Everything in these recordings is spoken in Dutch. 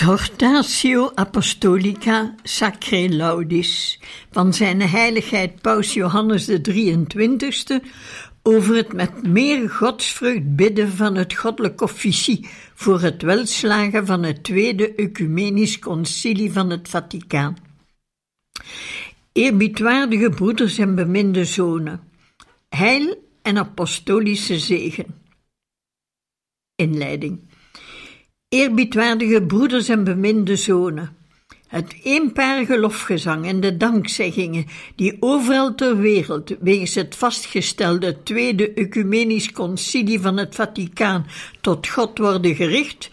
Hortatio apostolica sacre laudis van zijn heiligheid Paus Johannes de 23 over het met meer godsvrucht bidden van het goddelijk officie voor het welslagen van het tweede ecumenisch concilie van het Vaticaan. Eerbiedwaardige broeders en beminde zonen, heil en apostolische zegen. Inleiding. Eerbiedwaardige broeders en beminde zonen, het eenparige lofgezang en de dankzeggingen die overal ter wereld wegens het vastgestelde Tweede Ecumenisch Concilie van het Vaticaan tot God worden gericht,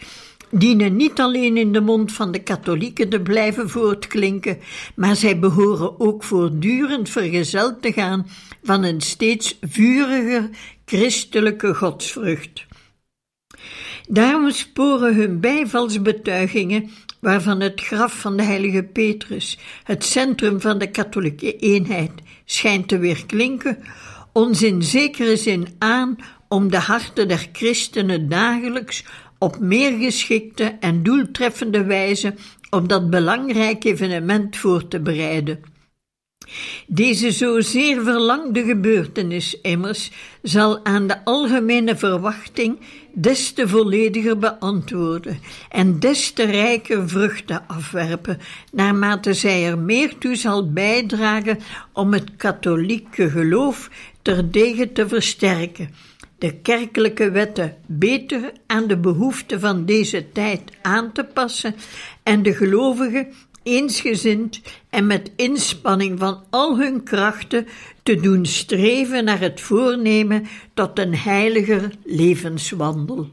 dienen niet alleen in de mond van de katholieken te blijven voortklinken, maar zij behoren ook voortdurend vergezeld te gaan van een steeds vuriger christelijke godsvrucht. Daarom sporen hun bijvalsbetuigingen, waarvan het graf van de heilige Petrus, het centrum van de katholieke eenheid, schijnt te weerklinken, ons in zekere zin aan om de harten der christenen dagelijks op meer geschikte en doeltreffende wijze op dat belangrijk evenement voor te bereiden. Deze zozeer verlangde gebeurtenis immers zal aan de algemene verwachting des te vollediger beantwoorden en des te rijker vruchten afwerpen, naarmate zij er meer toe zal bijdragen om het katholieke geloof terdege te versterken, de kerkelijke wetten beter aan de behoeften van deze tijd aan te passen en de gelovigen eensgezind en met inspanning van al hun krachten te doen streven naar het voornemen tot een heiliger levenswandel.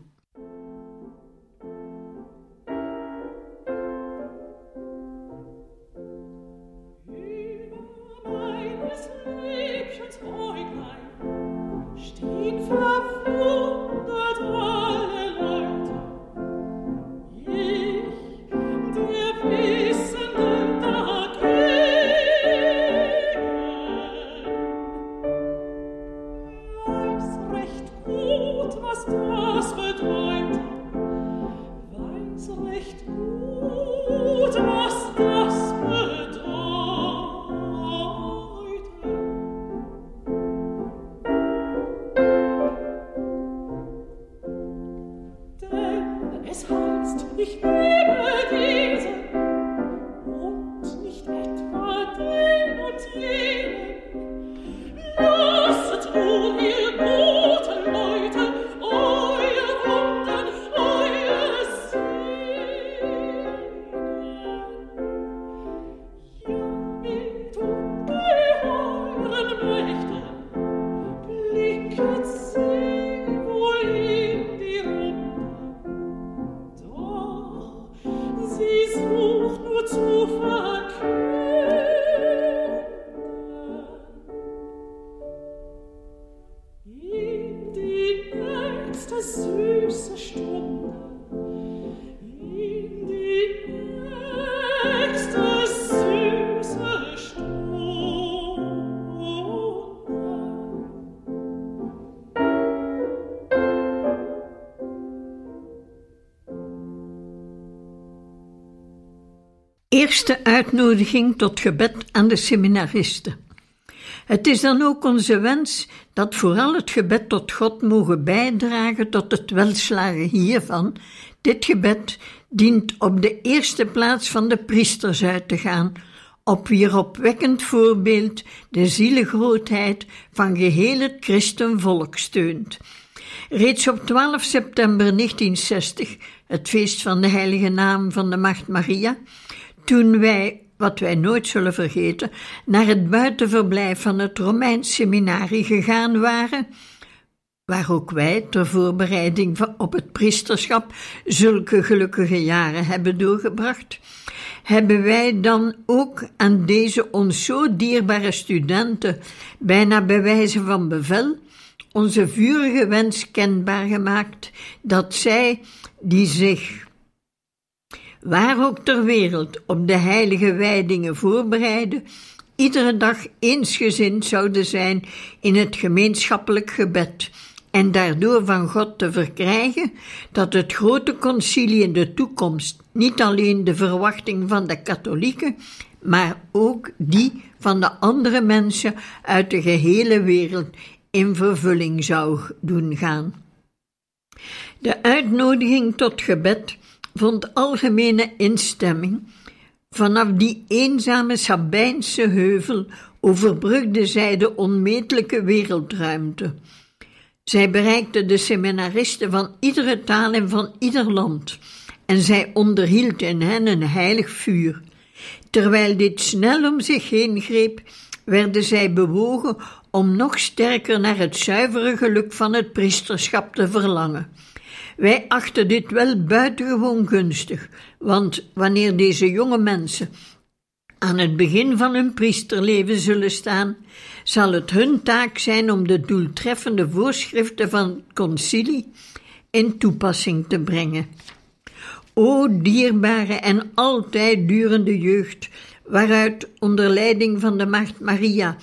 Eerste uitnodiging tot gebed aan de seminaristen. Het is dan ook onze wens dat vooral het gebed tot God mogen bijdragen tot het welslagen hiervan. Dit gebed dient op de eerste plaats van de priesters uit te gaan, op wier opwekkend voorbeeld de zielegrootheid van geheel het christenvolk steunt. Reeds op 12 september 1960, het feest van de heilige naam van de Macht Maria, toen wij, wat wij nooit zullen vergeten, naar het buitenverblijf van het Romeins seminarie gegaan waren, waar ook wij ter voorbereiding op het priesterschap zulke gelukkige jaren hebben doorgebracht, hebben wij dan ook aan deze ons zo dierbare studenten, bijna bij wijze van bevel, onze vurige wens kenbaar gemaakt dat zij, die zich waar ook ter wereld op de heilige wijdingen voorbereiden, iedere dag eensgezind zouden zijn in het gemeenschappelijk gebed en daardoor van God te verkrijgen dat het grote concilie in de toekomst niet alleen de verwachting van de katholieken, maar ook die van de andere mensen uit de gehele wereld in vervulling zou doen gaan. De uitnodiging tot gebed vond algemene instemming. Vanaf die eenzame Sabijnse heuvel overbrugde zij de onmetelijke wereldruimte. Zij bereikte de seminaristen van iedere taal en van ieder land, en zij onderhield in hen een heilig vuur. Terwijl dit snel om zich heen greep, werden zij bewogen om nog sterker naar het zuivere geluk van het priesterschap te verlangen. Wij achten dit wel buitengewoon gunstig, want wanneer deze jonge mensen aan het begin van hun priesterleven zullen staan, zal het hun taak zijn om de doeltreffende voorschriften van het concilie in toepassing te brengen. O dierbare en altijd durende jeugd, waaruit onder leiding van de Maagd Maria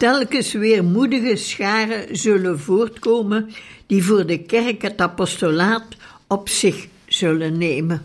telkens weer moedige scharen zullen voortkomen die voor de kerk het apostolaat op zich zullen nemen.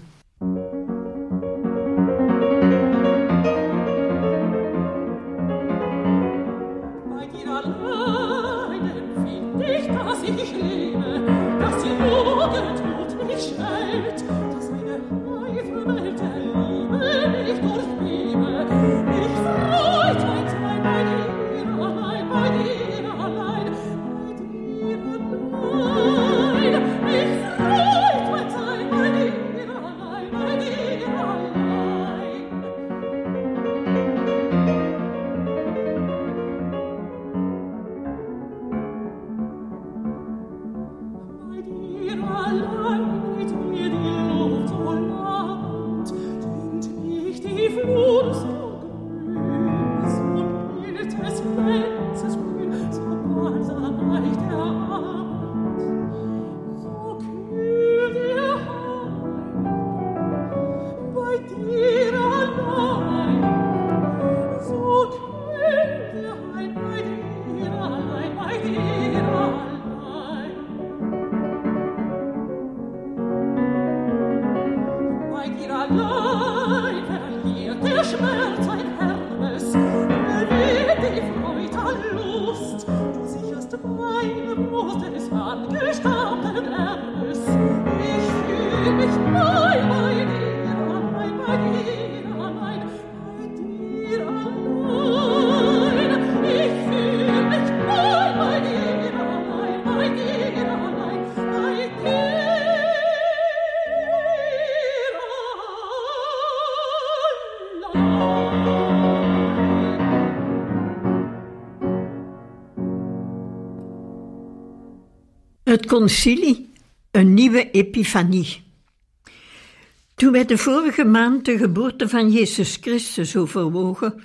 Het concilie, een nieuwe epifanie. Toen wij de vorige maand de geboorte van Jezus Christus overwogen,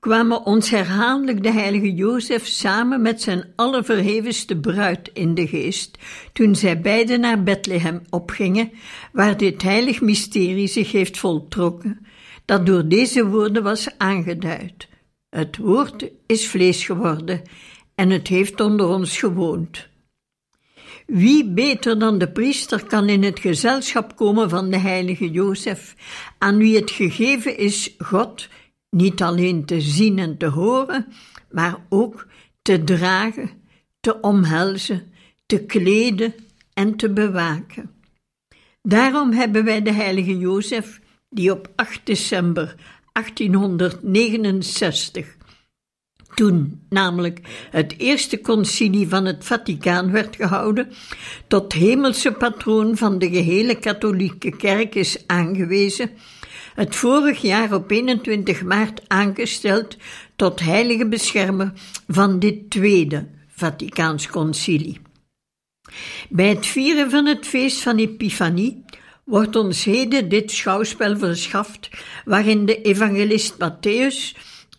kwamen ons herhaaldelijk de heilige Jozef samen met zijn allerverhevenste bruid in de geest, toen zij beiden naar Bethlehem opgingen, waar dit heilig mysterie zich heeft voltrokken, dat door deze woorden was aangeduid. Het woord is vlees geworden en het heeft onder ons gewoond. Wie beter dan de priester kan in het gezelschap komen van de heilige Jozef, aan wie het gegeven is God niet alleen te zien en te horen, maar ook te dragen, te omhelzen, te kleden en te bewaken. Daarom hebben wij de heilige Jozef, die op 8 december 1869 toen namelijk het eerste concilie van het Vaticaan werd gehouden, tot hemelse patroon van de gehele katholieke kerk is aangewezen, het vorig jaar op 21 maart aangesteld tot heilige beschermer van dit tweede Vaticaans concilie. Bij het vieren van het feest van Epifanie wordt ons heden dit schouwspel verschaft, waarin de evangelist Matthäus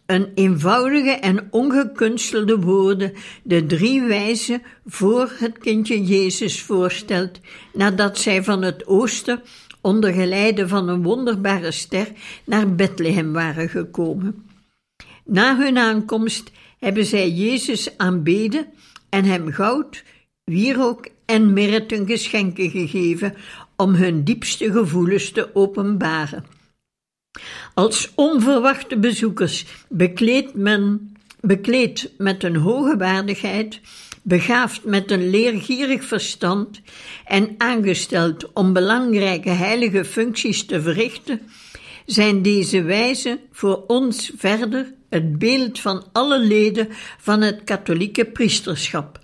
een eenvoudige en ongekunstelde woorden de drie wijzen voor het kindje Jezus voorstelt, nadat zij van het oosten onder geleide van een wonderbare ster naar Bethlehem waren gekomen. Na hun aankomst hebben zij Jezus aanbeden en hem goud, wierook en mirre ten geschenke gegeven om hun diepste gevoelens te openbaren. Als onverwachte bezoekers bekleed men bekleed met een hoge waardigheid, begaafd met een leergierig verstand en aangesteld om belangrijke heilige functies te verrichten, zijn deze wijzen voor ons verder het beeld van alle leden van het katholieke priesterschap,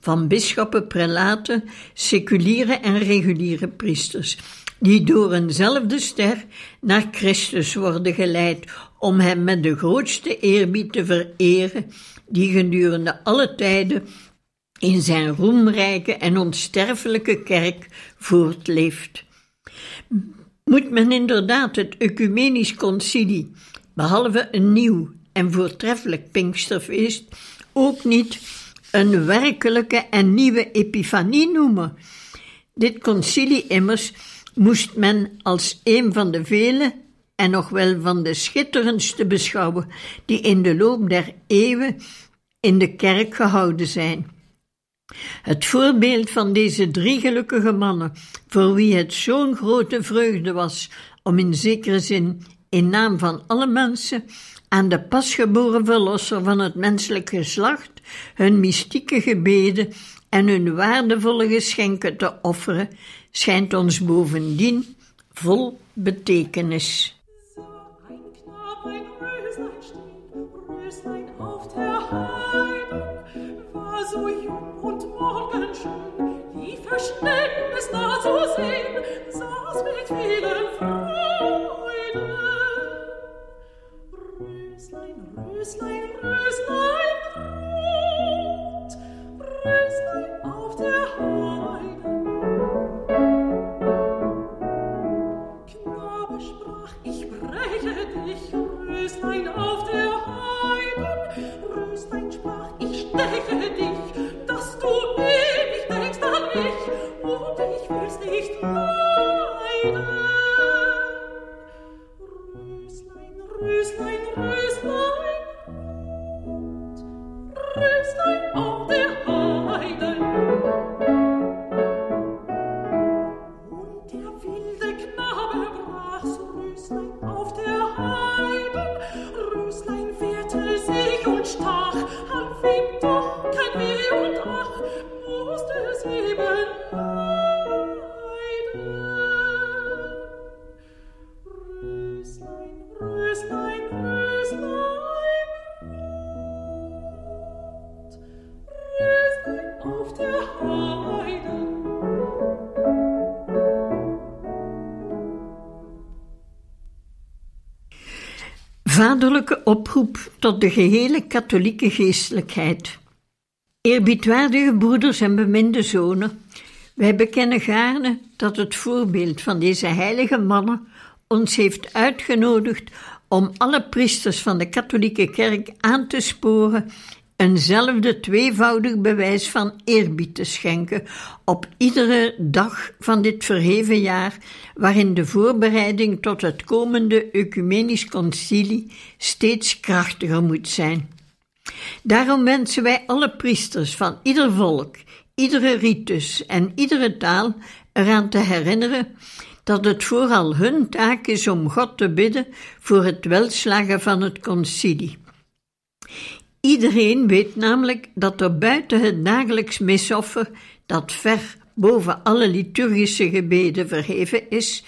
van bisschoppen, prelaten, seculiere en reguliere priesters, die door eenzelfde ster naar Christus worden geleid om hem met de grootste eerbied te vereren, die gedurende alle tijden in zijn roemrijke en onsterfelijke kerk voortleeft. Moet men inderdaad het ecumenisch concilie, behalve een nieuw en voortreffelijk Pinksterfeest, ook niet een werkelijke en nieuwe epifanie noemen? Dit concilie immers moest men als een van de vele en nog wel van de schitterendste beschouwen die in de loop der eeuwen in de kerk gehouden zijn. Het voorbeeld van deze drie gelukkige mannen, voor wie het zo'n grote vreugde was om in zekere zin in naam van alle mensen aan de pasgeboren verlosser van het menselijk geslacht hun mystieke gebeden en hun waardevolle geschenken te offeren, schijnt ons bovendien vol betekenis. Röslein, Röslein, Vaderlijke oproep tot de gehele katholieke geestelijkheid. Eerbiedwaardige broeders en beminde zonen, wij bekennen gaarne dat het voorbeeld van deze heilige mannen ons heeft uitgenodigd om alle priesters van de katholieke kerk aan te sporen eenzelfde tweevoudig bewijs van eerbied te schenken op iedere dag van dit verheven jaar, waarin de voorbereiding tot het komende ecumenisch concilie steeds krachtiger moet zijn. Daarom wensen wij alle priesters van ieder volk, iedere ritus en iedere taal eraan te herinneren dat het vooral hun taak is om God te bidden voor het welslagen van het concilie. Iedereen weet namelijk dat er buiten het dagelijks misoffer, dat ver boven alle liturgische gebeden verheven is,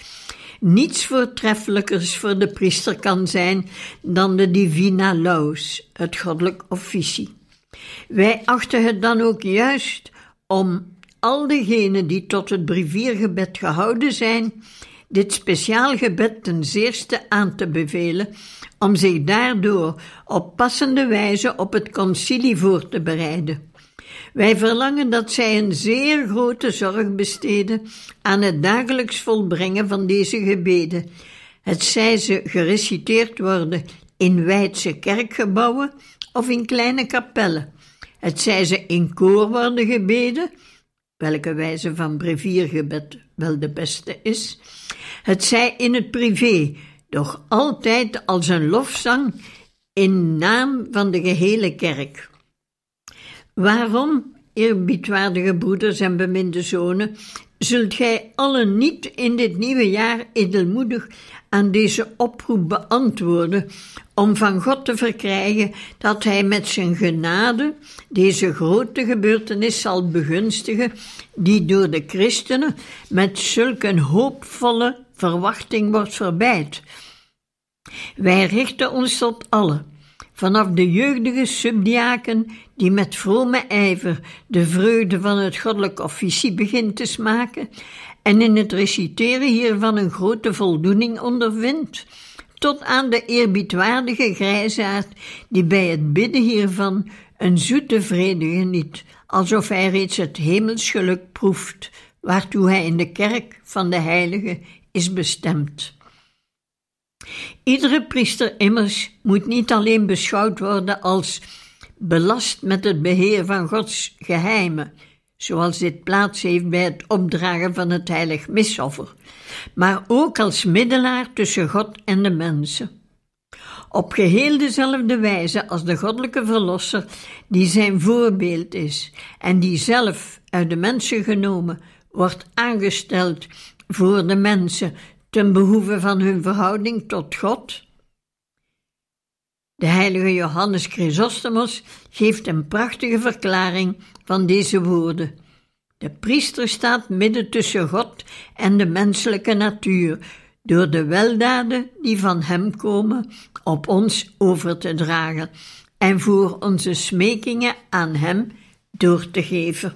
niets voortreffelijkers voor de priester kan zijn dan de divina laus, het goddelijk officie. Wij achten het dan ook juist om al degenen die tot het briviergebed gehouden zijn, dit speciaal gebed ten zeerste aan te bevelen, om zich daardoor op passende wijze op het concilie voor te bereiden. Wij verlangen dat zij een zeer grote zorg besteden aan het dagelijks volbrengen van deze gebeden. Het zij ze gereciteerd worden in wijdse kerkgebouwen of in kleine kapellen. Het zij ze in koor worden gebeden, welke wijze van breviergebed wel de beste is. Het zij in het privé, doch altijd als een lofzang in naam van de gehele kerk. Waarom, eerbiedwaardige broeders en beminde zonen, zult gij allen niet in dit nieuwe jaar edelmoedig aan deze oproep beantwoorden, om van God te verkrijgen dat Hij met zijn genade deze grote gebeurtenis zal begunstigen, die door de christenen met zulk hoopvolle verwachting wordt verbeid. Wij richten ons tot allen, vanaf de jeugdige subdiaken die met vrome ijver de vreugde van het goddelijk officie begint te smaken en in het reciteren hiervan een grote voldoening ondervindt, tot aan de eerbiedwaardige grijzaard die bij het bidden hiervan een zoete vrede geniet, alsof hij reeds het hemelsgeluk proeft, waartoe hij in de kerk van de heilige is bestemd. Iedere priester immers moet niet alleen beschouwd worden als belast met het beheer van Gods geheimen, zoals dit plaats heeft bij het opdragen van het heilig misoffer, maar ook als middelaar tussen God en de mensen. Op geheel dezelfde wijze als de goddelijke verlosser, die zijn voorbeeld is en die zelf uit de mensen genomen wordt aangesteld voor de mensen ten behoeve van hun verhouding tot God. De heilige Johannes Chrysostomos geeft een prachtige verklaring van deze woorden. De priester staat midden tussen God en de menselijke natuur, door de weldaden die van Hem komen op ons over te dragen en voor onze smekingen aan Hem door te geven.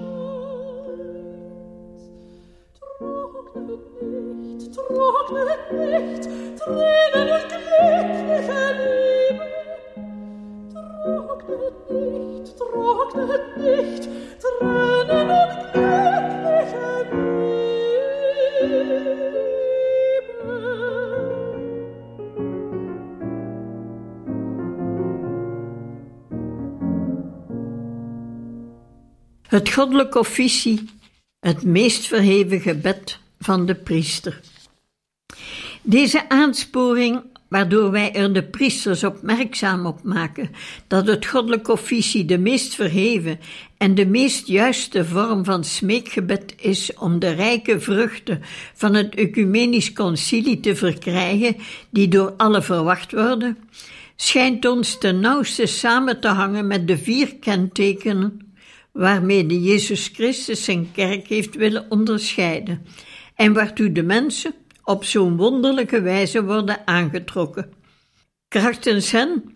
Het goddelijk officie, het meest verheven gebed van de priester. Deze aansporing, waardoor wij er de priesters opmerkzaam op maken dat het goddelijk officie de meest verheven en de meest juiste vorm van smeekgebed is om de rijke vruchten van het ecumenisch concilie te verkrijgen, die door alle verwacht worden, schijnt ons ten nauwste samen te hangen met de vier kentekenen waarmee de Jezus Christus zijn kerk heeft willen onderscheiden en waartoe de mensen op zo'n wonderlijke wijze worden aangetrokken. Krachtens hen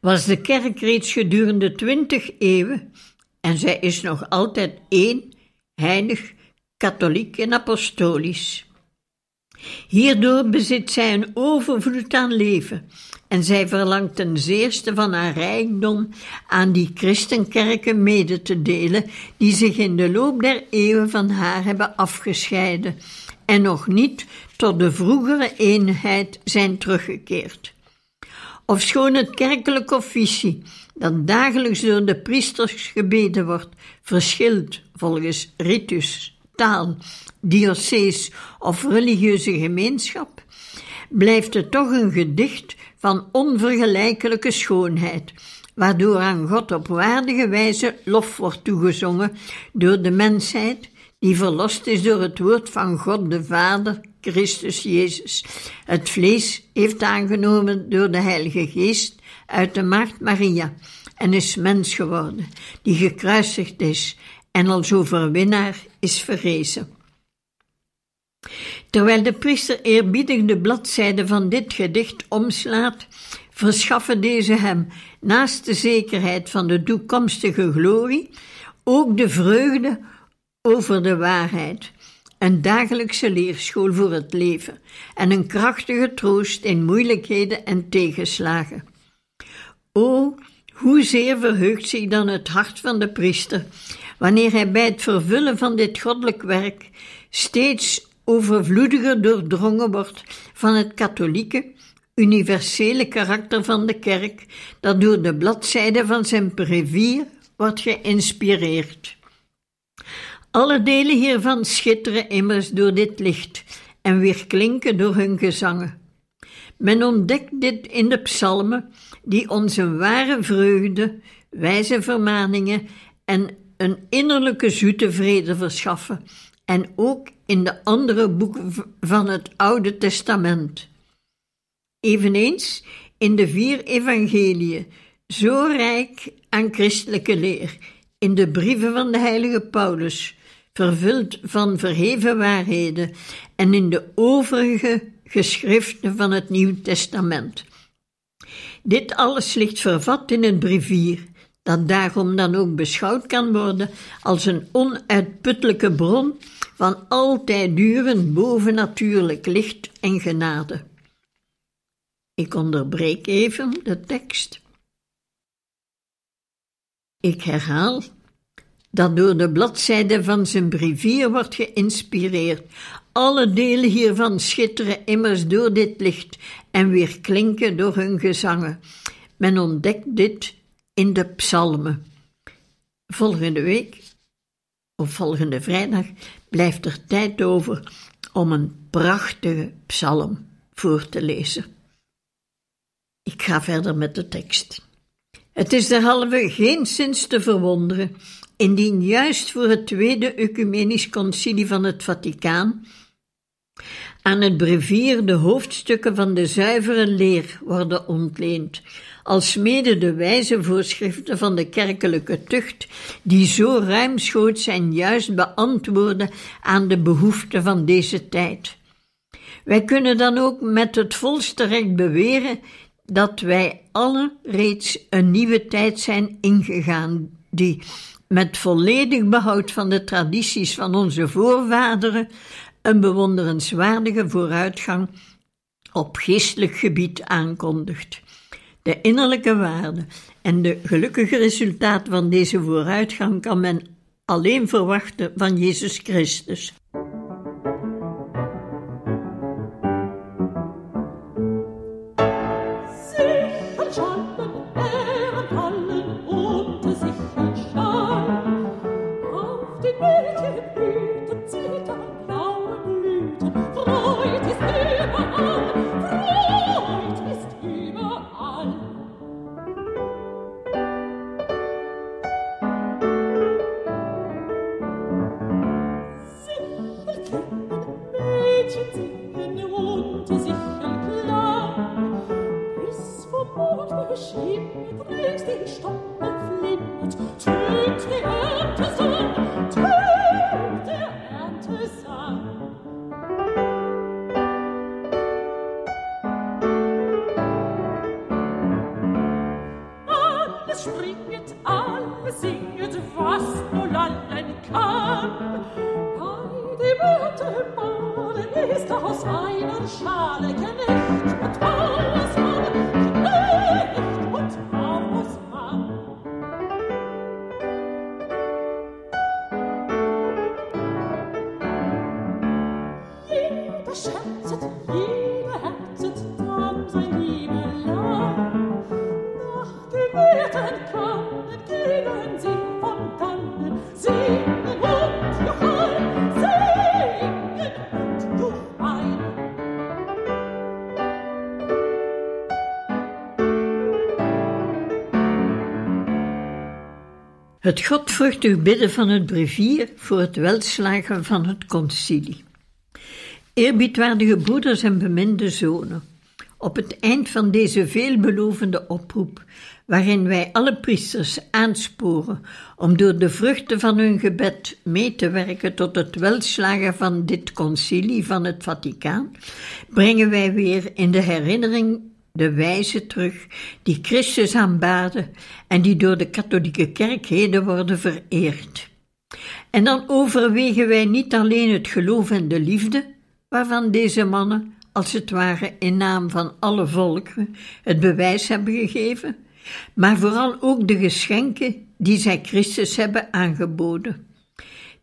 was de kerk reeds gedurende twintig eeuwen, en zij is nog altijd één, heilig, katholiek en apostolisch. Hierdoor bezit zij een overvloed aan leven en zij verlangt ten zeerste van haar rijkdom aan die christenkerken mede te delen, die zich in de loop der eeuwen van haar hebben afgescheiden en nog niet tot de vroegere eenheid zijn teruggekeerd. Ofschoon het kerkelijk officie, dat dagelijks door de priesters gebeden wordt, verschilt volgens ritus, taal, diocees of religieuze gemeenschap, blijft het toch een gedicht van onvergelijkelijke schoonheid, waardoor aan God op waardige wijze lof wordt toegezongen door de mensheid die verlost is door het woord van God de Vader, Christus Jezus. Het vlees heeft aangenomen door de Heilige Geest uit de Maagd Maria en is mens geworden, die gekruisigd is en als overwinnaar is verrezen. Terwijl de priester eerbiedig de bladzijde van dit gedicht omslaat, verschaffen deze hem, naast de zekerheid van de toekomstige glorie, ook de vreugde over de waarheid, een dagelijkse leerschool voor het leven en een krachtige troost in moeilijkheden en tegenslagen. O, hoezeer verheugt zich dan het hart van de priester wanneer hij bij het vervullen van dit goddelijk werk steeds overvloediger doordrongen wordt van het katholieke, universele karakter van de kerk, dat door de bladzijden van zijn brevier wordt geïnspireerd. Alle delen hiervan schitteren immers door dit licht en weerklinken door hun gezangen. Men ontdekt dit in de psalmen, die ons een ware vreugde, wijze vermaningen en een innerlijke zoete vrede verschaffen, en ook in de andere boeken van het Oude Testament. Eveneens in de vier evangeliën, zo rijk aan christelijke leer, in de brieven van de heilige Paulus, vervuld van verheven waarheden, en in de overige geschriften van het Nieuw Testament. Dit alles ligt vervat in het brievier, dat daarom dan ook beschouwd kan worden als een onuitputtelijke bron van altijd durend bovennatuurlijk licht en genade. Ik onderbreek even de tekst. Ik herhaal dat door de bladzijden van zijn brevier wordt geïnspireerd. Alle delen hiervan schitteren immers door dit licht en weer klinken door hun gezangen. Men ontdekt dit in de psalmen. Volgende week, of volgende vrijdag, blijft er tijd over om een prachtige psalm voor te lezen. Ik ga verder met de tekst. Het is derhalve geen zins te verwonderen, indien juist voor het tweede ecumenisch concilie van het Vaticaan aan het brevier de hoofdstukken van de zuivere leer worden ontleend, alsmede de wijze voorschriften van de kerkelijke tucht, die zo ruimschoots zijn juist beantwoorden aan de behoeften van deze tijd. Wij kunnen dan ook met het volste recht beweren dat wij alle reeds een nieuwe tijd zijn ingegaan, die, met volledig behoud van de tradities van onze voorvaderen, een bewonderenswaardige vooruitgang op geestelijk gebied aankondigt. De innerlijke waarde en de gelukkige resultaat van deze vooruitgang kan men alleen verwachten van Jezus Christus. schale Het godvruchtig bidden van het brevier voor het welslagen van het concilie. Eerbiedwaardige broeders en beminde zonen, op het eind van deze veelbelovende oproep, waarin wij alle priesters aansporen om door de vruchten van hun gebed mee te werken tot het welslagen van dit concilie van het Vaticaan, brengen wij weer in de herinnering de wijzen terug die Christus aanbaden en die door de katholieke kerk heden worden vereerd. En dan overwegen wij niet alleen het geloof en de liefde, waarvan deze mannen, als het ware in naam van alle volkeren, het bewijs hebben gegeven, maar vooral ook de geschenken die zij Christus hebben aangeboden.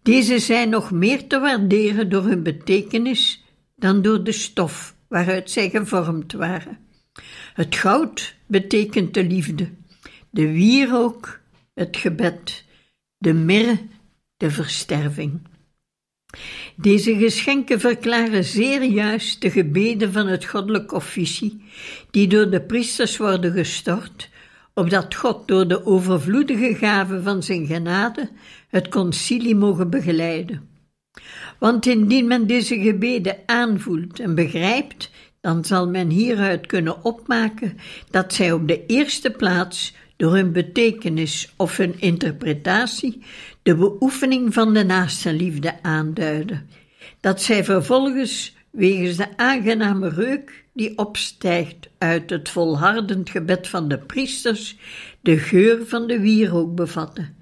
Deze zijn nog meer te waarderen door hun betekenis dan door de stof waaruit zij gevormd waren. Het goud betekent de liefde, de wierook het gebed, de mirre de versterving. Deze geschenken verklaren zeer juist de gebeden van het goddelijk officie, die door de priesters worden gestort, opdat God door de overvloedige gave van zijn genade het concilie mogen begeleiden. Want indien men deze gebeden aanvoelt en begrijpt, dan zal men hieruit kunnen opmaken dat zij op de eerste plaats door hun betekenis of hun interpretatie de beoefening van de naastenliefde aanduiden, dat zij vervolgens wegens de aangename reuk die opstijgt uit het volhardend gebed van de priesters de geur van de wierook bevatten,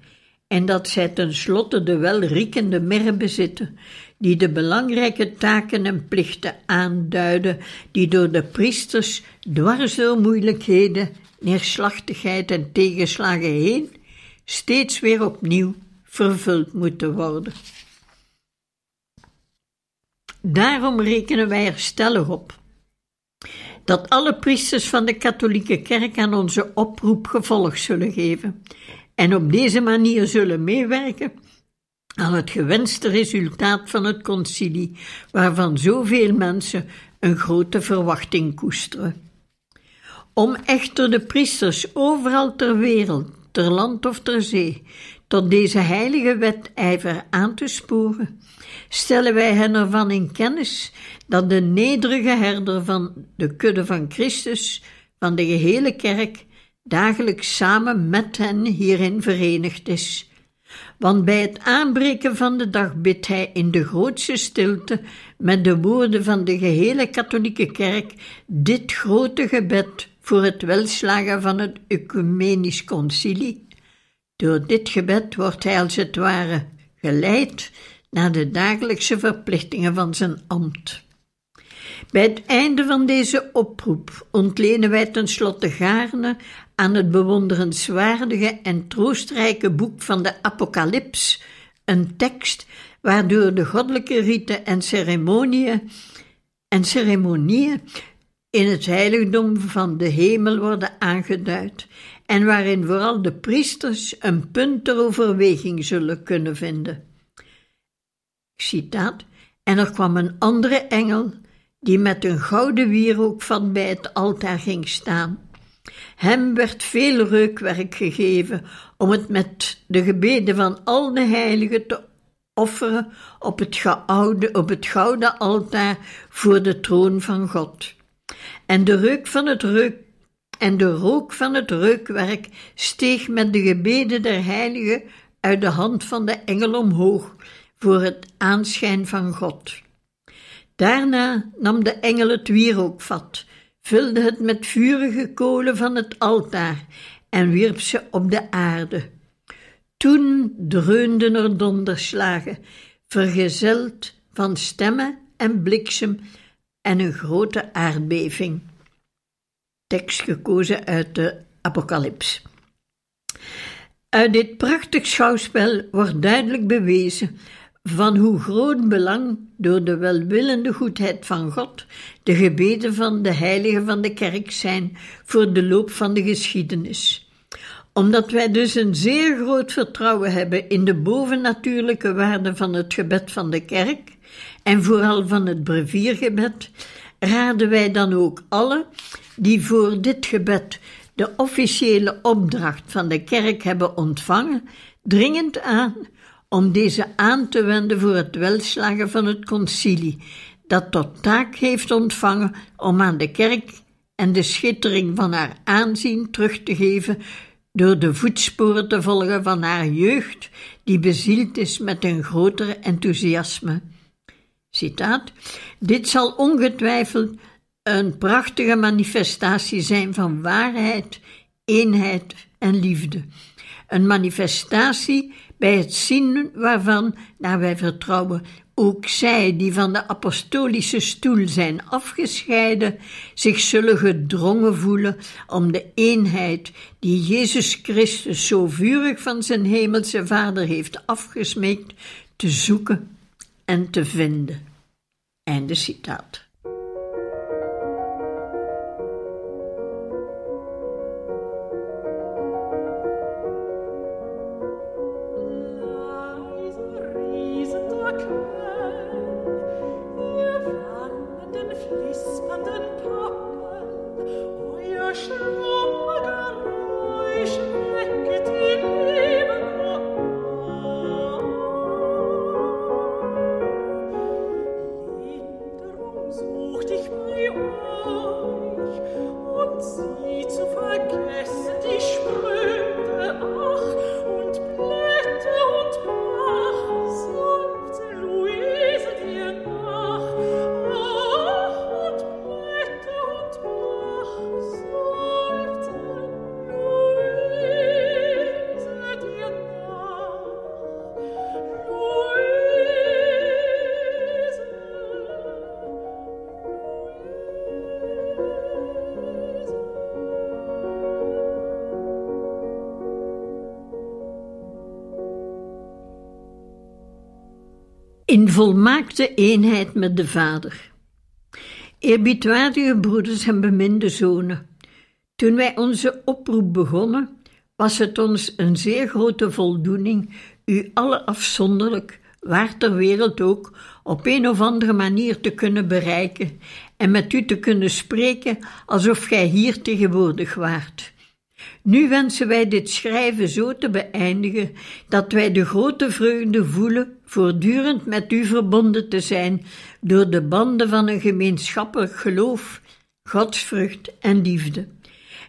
en dat zij tenslotte de welriekende mirre bezitten, die de belangrijke taken en plichten aanduiden, die door de priesters dwars door moeilijkheden, neerslachtigheid en tegenslagen heen steeds weer opnieuw vervuld moeten worden. Daarom rekenen wij er stellig op dat alle priesters van de katholieke kerk aan onze oproep gevolg zullen geven en op deze manier zullen meewerken aan het gewenste resultaat van het concilie, waarvan zoveel mensen een grote verwachting koesteren. Om echter de priesters overal ter wereld, ter land of ter zee, tot deze heilige wedijver aan te sporen, stellen wij hen ervan in kennis dat de nederige herder van de kudde van Christus, van de gehele kerk, dagelijks samen met hen hierin verenigd is. Want bij het aanbreken van de dag bidt hij in de grootste stilte met de woorden van de gehele katholieke kerk dit grote gebed voor het welslagen van het ecumenisch concilie. Door dit gebed wordt hij als het ware geleid naar de dagelijkse verplichtingen van zijn ambt. Bij het einde van deze oproep ontlenen wij tenslotte gaarne aan het bewonderenswaardige en troostrijke boek van de Apocalyps een tekst waardoor de goddelijke riten en ceremonieën en ceremonieën in het heiligdom van de hemel worden aangeduid en waarin vooral de priesters een punt ter overweging zullen kunnen vinden. Citaat: En er kwam een andere engel die met een gouden wierook van bij het altaar ging staan. Hem werd veel reukwerk gegeven om het met de gebeden van al de heiligen te offeren op het, geoude, op het gouden altaar voor de troon van God. En de reuk van het reuk en de rook van het reukwerk steeg met de gebeden der heiligen uit de hand van de engel omhoog voor het aanschijn van God. Daarna nam de engel het wierookvat, vulde het met vurige kolen van het altaar en wierp ze op de aarde. Toen dreunden er donderslagen, vergezeld van stemmen en bliksem en een grote aardbeving. Tekst gekozen uit de Apocalyps. Uit dit prachtig schouwspel wordt duidelijk bewezen van hoe groot belang door de welwillende goedheid van God de gebeden van de heiligen van de kerk zijn voor de loop van de geschiedenis. Omdat wij dus een zeer groot vertrouwen hebben in de bovennatuurlijke waarde van het gebed van de kerk en vooral van het breviergebed, raden wij dan ook alle die voor dit gebed de officiële opdracht van de kerk hebben ontvangen, dringend aan om deze aan te wenden voor het welslagen van het concilie, dat tot taak heeft ontvangen om aan de kerk en de schittering van haar aanzien terug te geven door de voetsporen te volgen van haar jeugd, die bezield is met een groter enthousiasme. Citaat: Dit zal ongetwijfeld een prachtige manifestatie zijn van waarheid, eenheid en liefde. Een manifestatie bij het zien waarvan, naar wij vertrouwen, ook zij die van de apostolische stoel zijn afgescheiden, zich zullen gedrongen voelen om de eenheid die Jezus Christus zo vurig van zijn hemelse Vader heeft afgesmeekt, te zoeken en te vinden. Einde citaat. In volmaakte eenheid met de Vader. Eerbiedwaardige broeders en beminde zonen, toen wij onze oproep begonnen, was het ons een zeer grote voldoening u alle afzonderlijk, waar ter wereld ook, op een of andere manier te kunnen bereiken en met u te kunnen spreken alsof gij hier tegenwoordig waart. Nu wensen wij dit schrijven zo te beëindigen dat wij de grote vreugde voelen voortdurend met u verbonden te zijn door de banden van een gemeenschappelijk geloof, godsvrucht en liefde.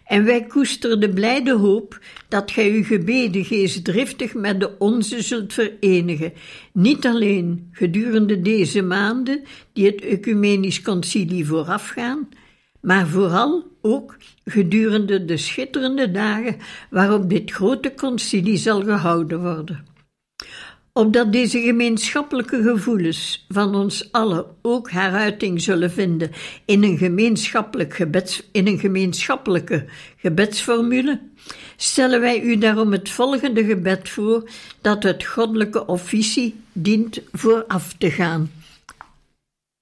En wij koesteren de blijde hoop dat gij uw gebeden geestdriftig met de onze zult verenigen, niet alleen gedurende deze maanden die het ecumenisch concilie voorafgaan, maar vooral ook gedurende de schitterende dagen waarop dit grote concilie zal gehouden worden. Opdat deze gemeenschappelijke gevoelens van ons allen ook haar uiting zullen vinden in een, gemeenschappelijk gebeds, in een gemeenschappelijke gebedsformule, stellen wij u daarom het volgende gebed voor dat het goddelijke officie dient vooraf te gaan.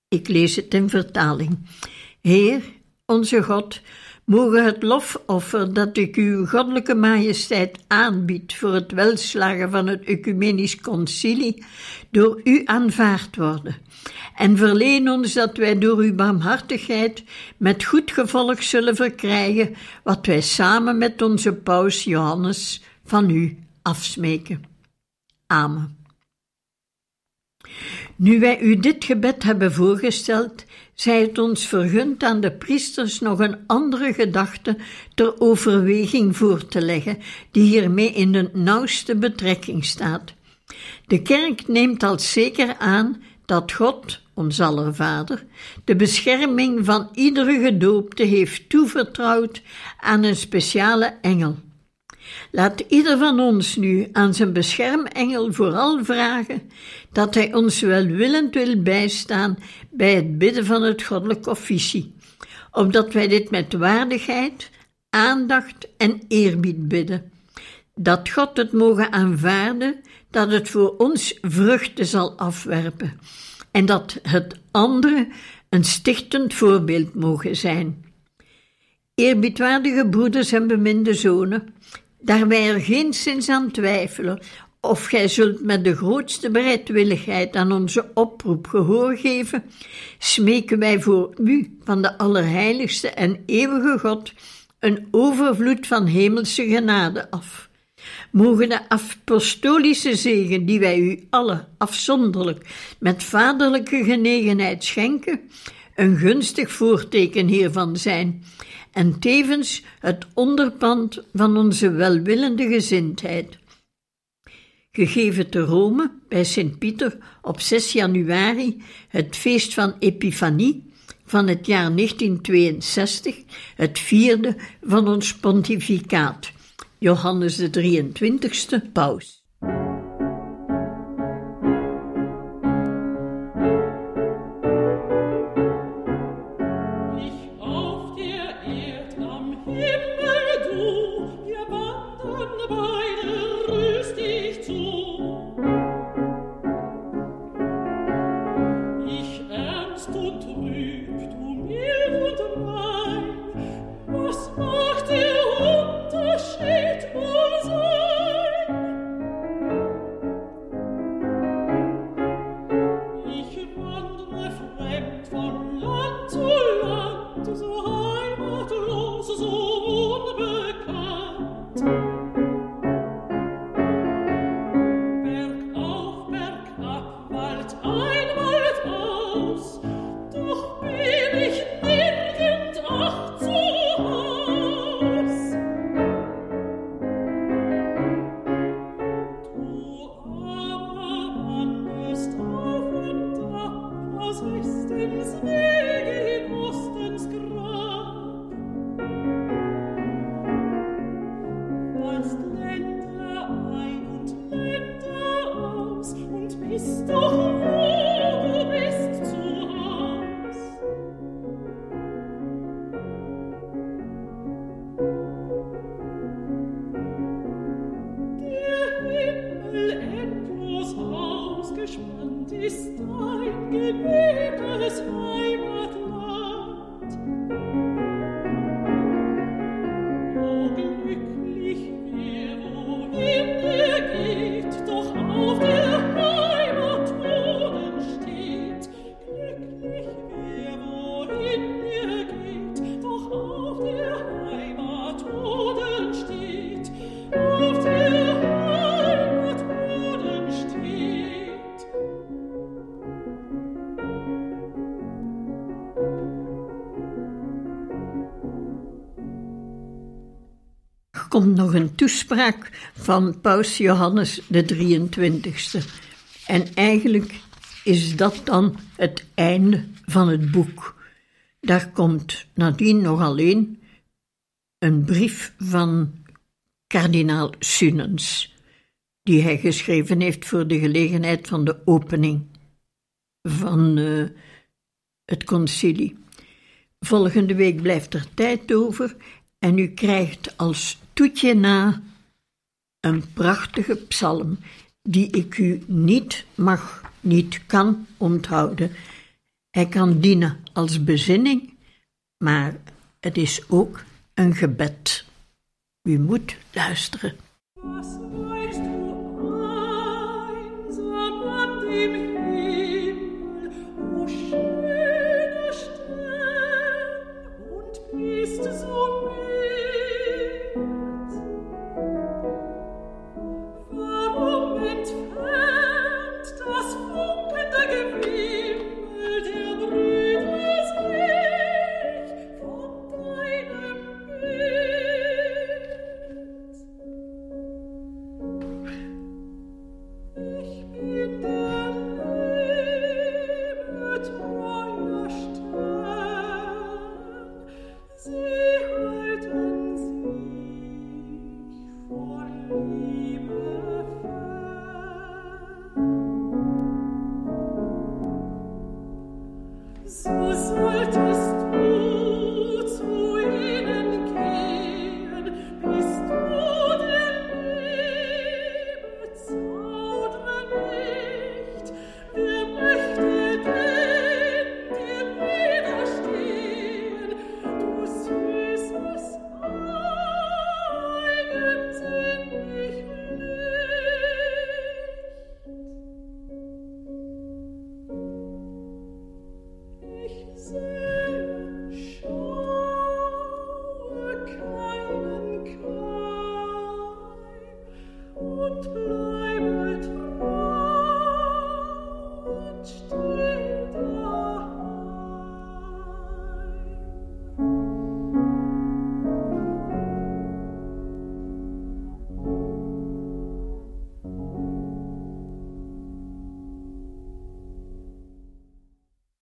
Ik lees het in vertaling. Heer, onze God, mogen het lofoffer dat ik uw goddelijke majesteit aanbied voor het welslagen van het ecumenisch concilie door u aanvaard worden. En verleen ons dat wij door uw barmhartigheid met goed gevolg zullen verkrijgen wat wij samen met onze paus Johannes van u afsmeken. Amen. Nu wij u dit gebed hebben voorgesteld, zij het ons vergund aan de priesters nog een andere gedachte ter overweging voor te leggen, die hiermee in de nauwste betrekking staat. De kerk neemt als zeker aan dat God, ons aller Vader, de bescherming van iedere gedoopte heeft toevertrouwd aan een speciale engel. Laat ieder van ons nu aan zijn beschermengel vooral vragen dat hij ons welwillend wil bijstaan bij het bidden van het goddelijk officie, opdat wij dit met waardigheid, aandacht en eerbied bidden. Dat God het mogen aanvaarden, dat het voor ons vruchten zal afwerpen en dat het andere een stichtend voorbeeld mogen zijn. Eerbiedwaardige broeders en beminde zonen, daar wij er geen zins aan twijfelen. Of gij zult met de grootste bereidwilligheid aan onze oproep gehoor geven, smeken wij voor u van de Allerheiligste en eeuwige God een overvloed van hemelse genade af. Mogen de apostolische zegen die wij u alle afzonderlijk met vaderlijke genegenheid schenken, een gunstig voorteken hiervan zijn en tevens het onderpand van onze welwillende gezindheid. Gegeven te Rome bij Sint Pieter op 6 januari, het feest van Epifanie, van het jaar 1962, het vierde van ons pontificaat. Johannes de 23ste, paus. Komt toespraak van Paus Johannes de 23ste. En eigenlijk is dat dan het einde van het boek. Daar komt nadien nog alleen een brief van kardinaal Sunens, die hij geschreven heeft voor de gelegenheid van de opening van uh, het concilie. Volgende week blijft er tijd over en u krijgt als toetje na een prachtige psalm die ik u niet mag, niet kan onthouden. Hij kan dienen als bezinning, maar het is ook een gebed. U moet luisteren.